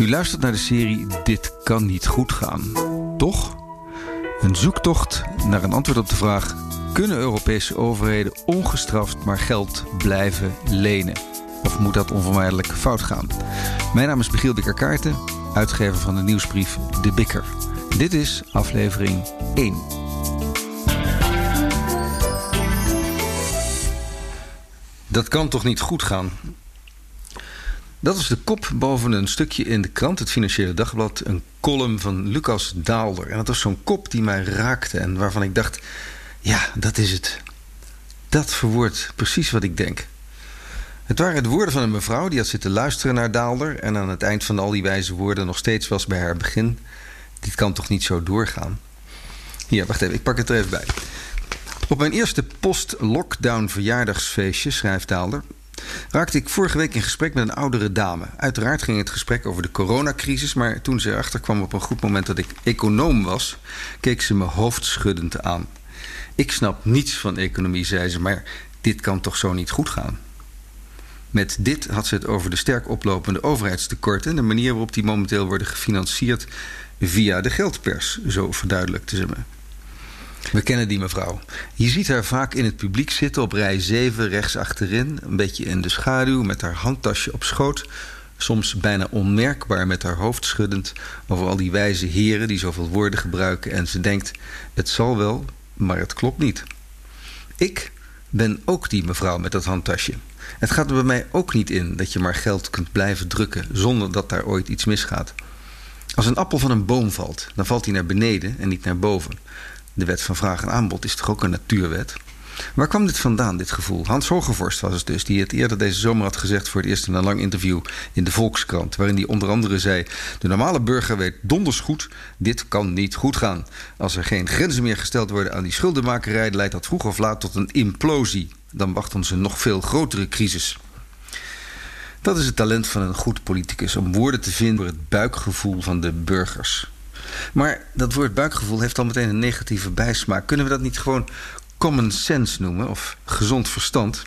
U luistert naar de serie Dit kan niet goed gaan. Toch? Een zoektocht naar een antwoord op de vraag: kunnen Europese overheden ongestraft maar geld blijven lenen? Of moet dat onvermijdelijk fout gaan? Mijn naam is Michiel Bikker Kaarten, uitgever van de nieuwsbrief De Bikker. Dit is aflevering 1. Dat kan toch niet goed gaan? Dat is de kop boven een stukje in de krant, het Financiële Dagblad, een column van Lucas Daalder. En dat was zo'n kop die mij raakte en waarvan ik dacht: ja, dat is het. Dat verwoordt precies wat ik denk. Het waren de woorden van een mevrouw die had zitten luisteren naar Daalder en aan het eind van al die wijze woorden nog steeds was bij haar begin: dit kan toch niet zo doorgaan? Hier, wacht even, ik pak het er even bij. Op mijn eerste post-lockdown verjaardagsfeestje, schrijft Daalder, raakte ik vorige week in gesprek met een oudere dame. Uiteraard ging het gesprek over de coronacrisis, maar toen ze erachter kwam op een goed moment dat ik econoom was, keek ze me hoofdschuddend aan. Ik snap niets van economie, zei ze, maar dit kan toch zo niet goed gaan? Met dit had ze het over de sterk oplopende overheidstekorten en de manier waarop die momenteel worden gefinancierd via de geldpers, zo verduidelijkte ze me. We kennen die mevrouw. Je ziet haar vaak in het publiek zitten op rij 7 rechts achterin, een beetje in de schaduw met haar handtasje op schoot, soms bijna onmerkbaar met haar hoofd schuddend over al die wijze heren die zoveel woorden gebruiken en ze denkt: het zal wel, maar het klopt niet. Ik ben ook die mevrouw met dat handtasje. Het gaat er bij mij ook niet in dat je maar geld kunt blijven drukken zonder dat daar ooit iets misgaat. Als een appel van een boom valt, dan valt hij naar beneden en niet naar boven. De wet van vraag en aanbod is toch ook een natuurwet? Waar kwam dit vandaan, dit gevoel? Hans Hogevorst was het dus, die het eerder deze zomer had gezegd voor het eerst in een lang interview in de Volkskrant. Waarin hij onder andere zei: De normale burger weet donders goed, dit kan niet goed gaan. Als er geen grenzen meer gesteld worden aan die schuldenmakerij, leidt dat vroeg of laat tot een implosie. Dan wacht ons een nog veel grotere crisis. Dat is het talent van een goed politicus om woorden te vinden voor het buikgevoel van de burgers. Maar dat woord buikgevoel heeft al meteen een negatieve bijsmaak. Kunnen we dat niet gewoon common sense noemen of gezond verstand?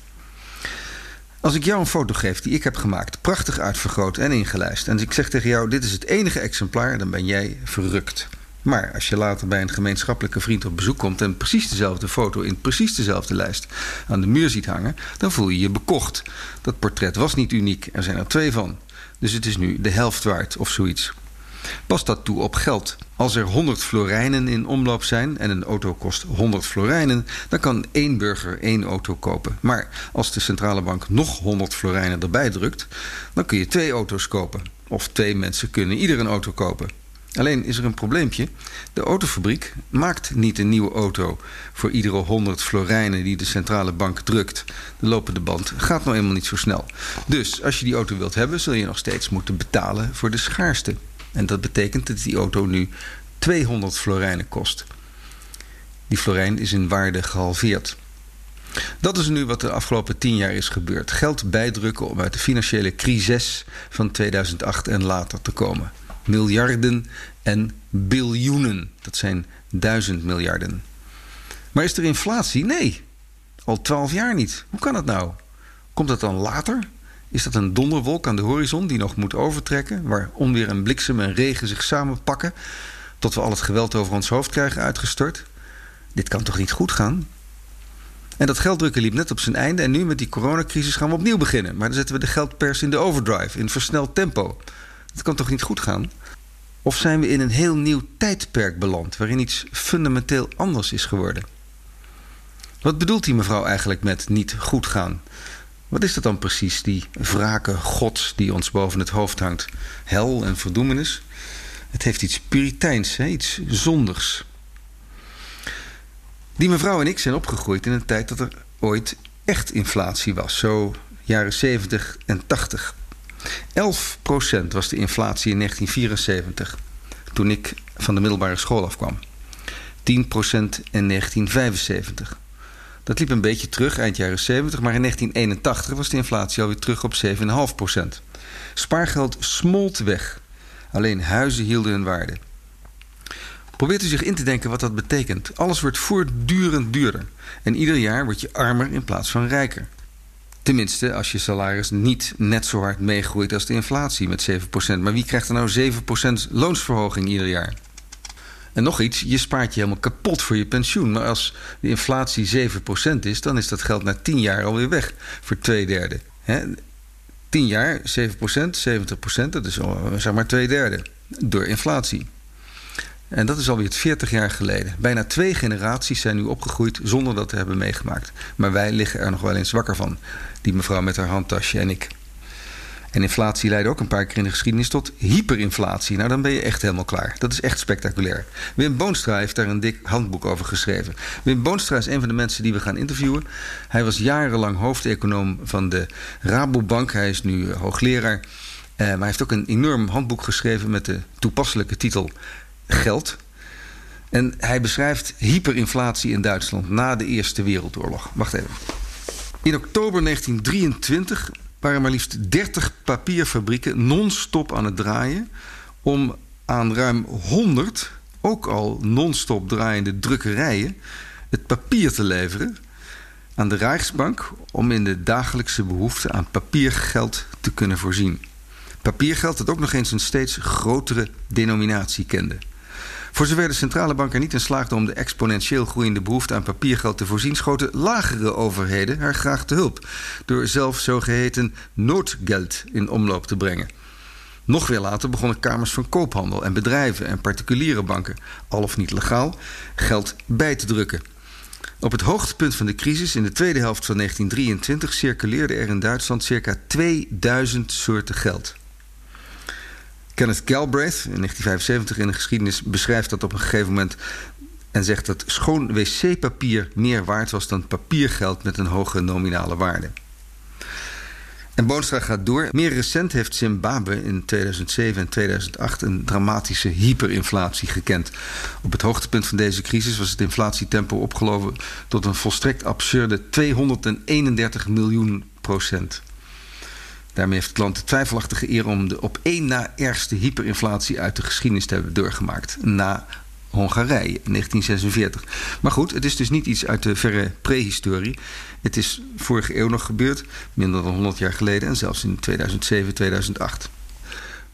Als ik jou een foto geef die ik heb gemaakt, prachtig uitvergroot en ingelijst, en ik zeg tegen jou: dit is het enige exemplaar, dan ben jij verrukt. Maar als je later bij een gemeenschappelijke vriend op bezoek komt en precies dezelfde foto in precies dezelfde lijst aan de muur ziet hangen, dan voel je je bekocht. Dat portret was niet uniek, er zijn er twee van. Dus het is nu de helft waard of zoiets. Pas dat toe op geld. Als er 100 florijnen in omloop zijn en een auto kost 100 florijnen, dan kan één burger één auto kopen. Maar als de centrale bank nog 100 florijnen erbij drukt, dan kun je twee auto's kopen. Of twee mensen kunnen ieder een auto kopen. Alleen is er een probleempje. De autofabriek maakt niet een nieuwe auto voor iedere 100 florijnen die de centrale bank drukt. De lopende band gaat nou eenmaal niet zo snel. Dus als je die auto wilt hebben, zul je nog steeds moeten betalen voor de schaarste. En dat betekent dat die auto nu 200 florijnen kost. Die florijn is in waarde gehalveerd. Dat is nu wat de afgelopen tien jaar is gebeurd. Geld bijdrukken om uit de financiële crisis van 2008 en later te komen. Miljarden en biljoenen. Dat zijn duizend miljarden. Maar is er inflatie? Nee. Al twaalf jaar niet. Hoe kan dat nou? Komt dat dan later? Is dat een donderwolk aan de horizon die nog moet overtrekken, waar onweer en bliksem en regen zich samenpakken, tot we al het geweld over ons hoofd krijgen uitgestort? Dit kan toch niet goed gaan? En dat gelddrukken liep net op zijn einde en nu met die coronacrisis gaan we opnieuw beginnen. Maar dan zetten we de geldpers in de overdrive, in versneld tempo. Dat kan toch niet goed gaan? Of zijn we in een heel nieuw tijdperk beland waarin iets fundamenteel anders is geworden? Wat bedoelt die mevrouw eigenlijk met niet goed gaan? Wat is dat dan precies, die wrake God die ons boven het hoofd hangt? Hel en verdoemenis? Het heeft iets puriteins, iets zondigs. Die mevrouw en ik zijn opgegroeid in een tijd dat er ooit echt inflatie was, zo jaren 70 en 80. 11% was de inflatie in 1974, toen ik van de middelbare school afkwam. 10% in 1975. Dat liep een beetje terug eind jaren 70, maar in 1981 was de inflatie alweer terug op 7,5% Spaargeld smolt weg. Alleen huizen hielden hun waarde. Probeert u zich in te denken wat dat betekent. Alles wordt voortdurend duurder. En ieder jaar word je armer in plaats van rijker. Tenminste, als je salaris niet net zo hard meegroeit als de inflatie met 7%. Maar wie krijgt er nou 7% loonsverhoging ieder jaar? En nog iets, je spaart je helemaal kapot voor je pensioen. Maar als de inflatie 7% is, dan is dat geld na 10 jaar alweer weg voor twee derde. He, 10 jaar, 7%, 70%, dat is zeg maar twee derde door inflatie. En dat is alweer 40 jaar geleden. Bijna twee generaties zijn nu opgegroeid zonder dat te hebben meegemaakt. Maar wij liggen er nog wel eens wakker van. Die mevrouw met haar handtasje en ik. En inflatie leidde ook een paar keer in de geschiedenis tot hyperinflatie. Nou, dan ben je echt helemaal klaar. Dat is echt spectaculair. Wim Boonstra heeft daar een dik handboek over geschreven. Wim Boonstra is een van de mensen die we gaan interviewen. Hij was jarenlang hoofdeconoom van de Rabobank. Hij is nu hoogleraar. Uh, maar hij heeft ook een enorm handboek geschreven met de toepasselijke titel Geld. En hij beschrijft hyperinflatie in Duitsland na de Eerste Wereldoorlog. Wacht even. In oktober 1923 waren maar liefst 30 papierfabrieken non-stop aan het draaien om aan ruim 100 ook al non-stop draaiende drukkerijen het papier te leveren aan de Rijksbank om in de dagelijkse behoefte aan papiergeld te kunnen voorzien. Papiergeld dat ook nog eens een steeds grotere denominatie kende. Voor zover de centrale bank er niet in slaagde om de exponentieel groeiende behoefte aan papiergeld te voorzien, schoten lagere overheden haar graag te hulp door zelf zogeheten noodgeld in omloop te brengen. Nog weer later begonnen kamers van koophandel en bedrijven en particuliere banken, al of niet legaal, geld bij te drukken. Op het hoogtepunt van de crisis in de tweede helft van 1923 circuleerde er in Duitsland circa 2000 soorten geld. Kenneth Galbraith in 1975 in de geschiedenis beschrijft dat op een gegeven moment en zegt dat schoon wc-papier meer waard was dan papiergeld met een hoge nominale waarde. En Boonstra gaat door. Meer recent heeft Zimbabwe in 2007 en 2008 een dramatische hyperinflatie gekend. Op het hoogtepunt van deze crisis was het inflatietempo opgelopen tot een volstrekt absurde 231 miljoen procent. Daarmee heeft het land de twijfelachtige eer om de op één na ergste hyperinflatie uit de geschiedenis te hebben doorgemaakt. Na Hongarije in 1946. Maar goed, het is dus niet iets uit de verre prehistorie. Het is vorige eeuw nog gebeurd, minder dan 100 jaar geleden en zelfs in 2007, 2008.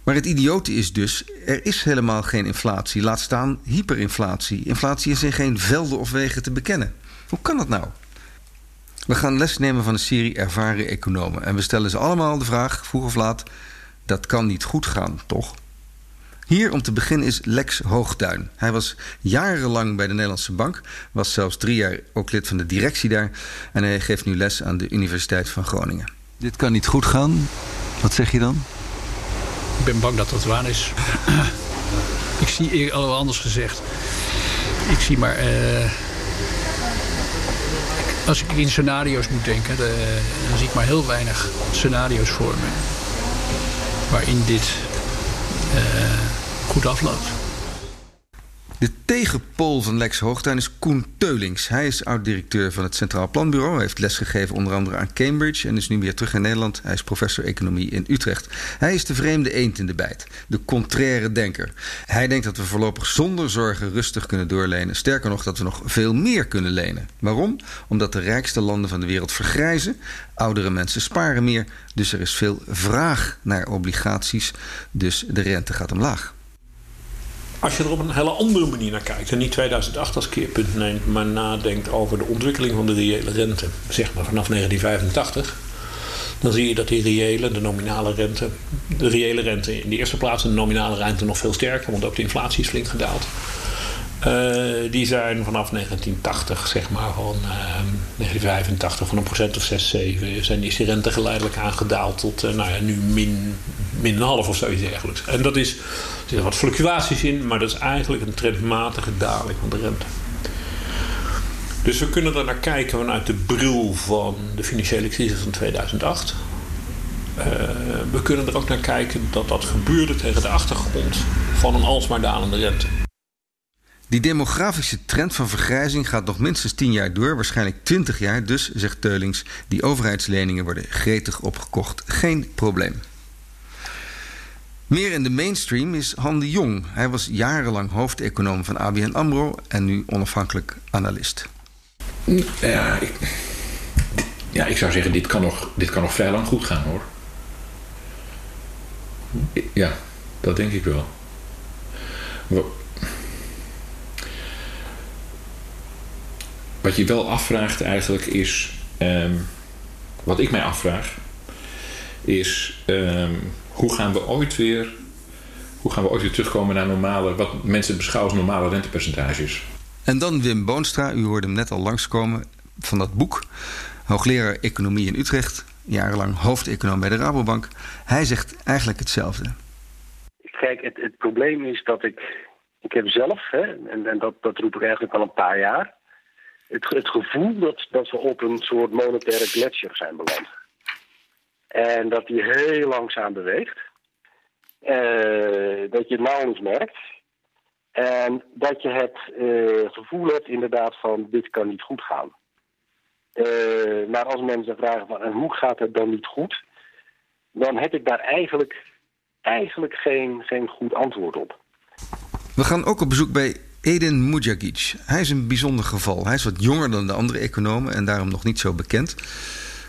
Maar het idiote is dus, er is helemaal geen inflatie, laat staan hyperinflatie. Inflatie is in geen velden of wegen te bekennen. Hoe kan dat nou? We gaan les nemen van een serie ervaren economen. En we stellen ze allemaal de vraag, vroeg of laat... dat kan niet goed gaan, toch? Hier om te beginnen is Lex Hoogduin. Hij was jarenlang bij de Nederlandse Bank, was zelfs drie jaar ook lid van de directie daar en hij geeft nu les aan de Universiteit van Groningen. Dit kan niet goed gaan. Wat zeg je dan? Ik ben bang dat dat waar is. ik zie, anders gezegd, ik zie maar. Uh als ik in scenario's moet denken, dan zie ik maar heel weinig scenario's voor me. Waarin dit uh, goed afloopt. De tegenpool van Lex Hoogtuin is Koen Teulings. Hij is oud-directeur van het Centraal Planbureau. Hij heeft lesgegeven onder andere aan Cambridge en is nu weer terug in Nederland. Hij is professor economie in Utrecht. Hij is de vreemde eend in de bijt, de contraire denker. Hij denkt dat we voorlopig zonder zorgen rustig kunnen doorlenen. Sterker nog, dat we nog veel meer kunnen lenen. Waarom? Omdat de rijkste landen van de wereld vergrijzen. Oudere mensen sparen meer, dus er is veel vraag naar obligaties. Dus de rente gaat omlaag. Als je er op een hele andere manier naar kijkt en niet 2008 als keerpunt neemt, maar nadenkt over de ontwikkeling van de reële rente, zeg maar vanaf 1985, dan zie je dat die reële, de nominale rente, de reële rente in de eerste plaats en de nominale rente nog veel sterker, want ook de inflatie is flink gedaald. Uh, die zijn vanaf 1980, zeg maar, van uh, 1985, van een procent of 6, 7, zijn, is die rente geleidelijk aangedaald tot uh, nou ja, nu min, min een half of zoiets dergelijks. En dat is, er zitten wat fluctuaties in, maar dat is eigenlijk een trendmatige daling van de rente. Dus we kunnen er naar kijken vanuit de bril van de financiële crisis van 2008. Uh, we kunnen er ook naar kijken dat dat gebeurde tegen de achtergrond van een alsmaar dalende rente. Die demografische trend van vergrijzing gaat nog minstens 10 jaar door, waarschijnlijk 20 jaar. Dus, zegt Teulings, die overheidsleningen worden gretig opgekocht. Geen probleem. Meer in de mainstream is Han de Jong. Hij was jarenlang hoofdeconoom van ABN AMRO en nu onafhankelijk analist. Ja, ik, Ja, ik zou zeggen, dit kan nog, dit kan nog vrij lang goed gaan hoor. Ja, dat denk ik wel. Wat je wel afvraagt eigenlijk is. Ehm, wat ik mij afvraag. Is ehm, hoe gaan we ooit weer. Hoe gaan we ooit weer terugkomen naar normale. Wat mensen beschouwen als normale rentepercentages? En dan Wim Boonstra, u hoorde hem net al langskomen van dat boek. Hoogleraar Economie in Utrecht, jarenlang hoofdeconoom bij de Rabobank. Hij zegt eigenlijk hetzelfde. Kijk, het, het probleem is dat ik. Ik heb zelf, hè, en, en dat, dat roep ik eigenlijk al een paar jaar. Het, gevoel dat, we op een soort monetaire gletsjer zijn beland. En dat die heel langzaam beweegt. Uh, dat je het nauwelijks merkt. En dat je het uh, gevoel hebt inderdaad van dit kan niet goed gaan. Uh, maar als mensen vragen van en hoe gaat het dan niet goed? Dan heb ik daar eigenlijk, eigenlijk geen, geen goed antwoord op. We gaan ook op bezoek bij Edin Mujagic. Hij is een bijzonder geval. Hij is wat jonger dan de andere economen en daarom nog niet zo bekend.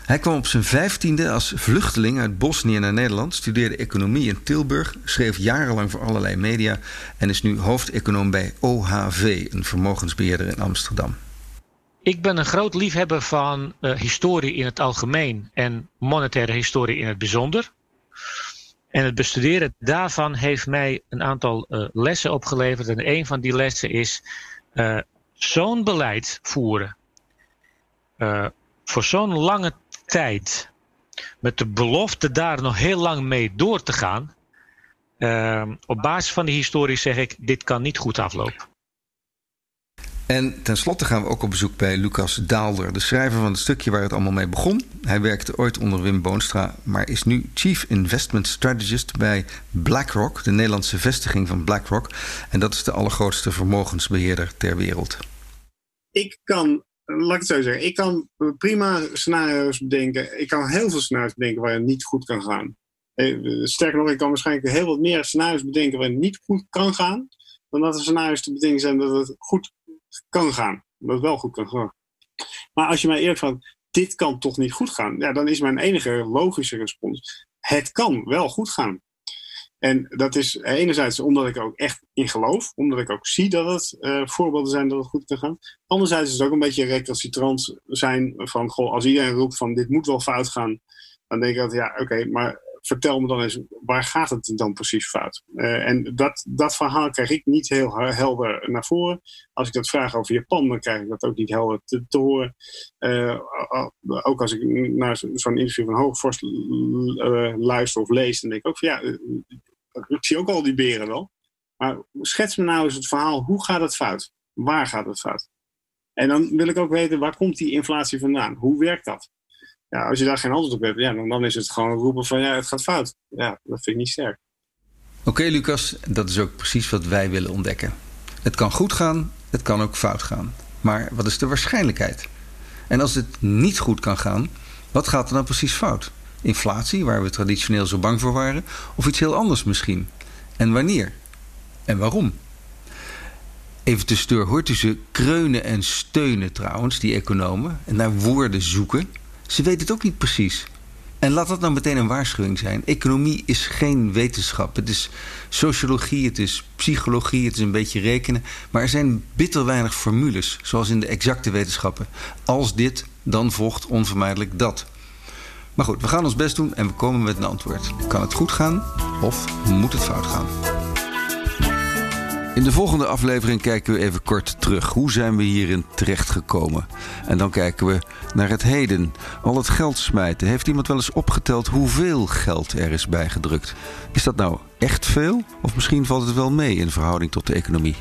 Hij kwam op zijn vijftiende als vluchteling uit Bosnië naar Nederland, studeerde economie in Tilburg, schreef jarenlang voor allerlei media en is nu hoofdeconoom bij OHV, een vermogensbeheerder in Amsterdam. Ik ben een groot liefhebber van uh, historie in het algemeen en monetaire historie in het bijzonder. En het bestuderen daarvan heeft mij een aantal uh, lessen opgeleverd. En een van die lessen is uh, zo'n beleid voeren. voor zo'n lange tijd. Met de belofte daar nog heel lang mee door te gaan. op basis van die historie zeg ik, dit kan niet goed aflopen. En tenslotte gaan we ook op bezoek bij Lucas Daalder, de schrijver van het stukje waar het allemaal mee begon. Hij werkte ooit onder Wim Boonstra, maar is nu Chief Investment Strategist bij BlackRock, de Nederlandse vestiging van BlackRock. En dat is de allergrootste vermogensbeheerder ter wereld. Ik kan, laat ik het zo zeggen, ik kan prima scenario's bedenken. Ik kan heel veel scenario's bedenken waar het niet goed kan gaan. Eh, sterker nog, ik kan waarschijnlijk heel wat meer scenario's bedenken waar het niet goed kan gaan, dan dat er scenario's te bedenken zijn dat het goed kan gaan. Dat het wel goed kan gaan. Maar als je mij eerlijk vraagt, dit kan toch niet goed gaan? Ja, dan is mijn enige logische respons, het kan wel goed gaan. En dat is enerzijds omdat ik er ook echt in geloof, omdat ik ook zie dat het uh, voorbeelden zijn dat het goed kan gaan. Anderzijds is het ook een beetje recalcitrant zijn van, als iedereen roept van dit moet wel fout gaan, dan denk ik dat ja, oké, maar vertel me dan eens, waar gaat het dan precies fout? Uh, en dat, dat verhaal krijg ik niet heel helder naar voren. Als ik dat vraag over Japan, dan krijg ik dat ook niet helder te, horen. Uh, ook als ik naar zo'n interview van Hoogvorst uh, luister of lees, dan denk ik ook van ja, ik zie ook al die beren wel. Maar schets me nou eens het verhaal, hoe gaat het fout? Waar gaat het fout? En dan wil ik ook weten, waar komt die inflatie vandaan? Hoe werkt dat? Ja, als je daar geen antwoord op hebt, ja, dan, dan is het gewoon roepen van ja, het gaat fout. Ja, dat vind ik niet sterk. Oké, Lucas, dat is ook precies wat wij willen ontdekken. Het kan goed gaan, het kan ook fout gaan. Maar wat is de waarschijnlijkheid? En als het niet goed kan gaan, wat gaat er dan precies fout? Inflatie, waar we traditioneel zo bang voor waren, of iets heel anders misschien? En wanneer? En waarom? Even tussendoor, hoort u ze kreunen en steunen trouwens, die economen, en naar woorden zoeken? Ze weten het ook niet precies. En laat dat nou meteen een waarschuwing zijn. Economie is geen wetenschap. Het is sociologie, het is psychologie, het is een beetje rekenen. Maar er zijn bitter weinig formules, zoals in de exacte wetenschappen. Als dit, dan volgt onvermijdelijk dat. Maar goed, we gaan ons best doen en we komen met een antwoord. Kan het goed gaan of moet het fout gaan? In de volgende aflevering kijken we even kort terug. Hoe zijn we hierin terechtgekomen? En dan kijken we naar het heden. Al het geld smijten. Heeft iemand wel eens opgeteld hoeveel geld er is bijgedrukt? Is dat nou echt veel? Of misschien valt het wel mee in verhouding tot de economie?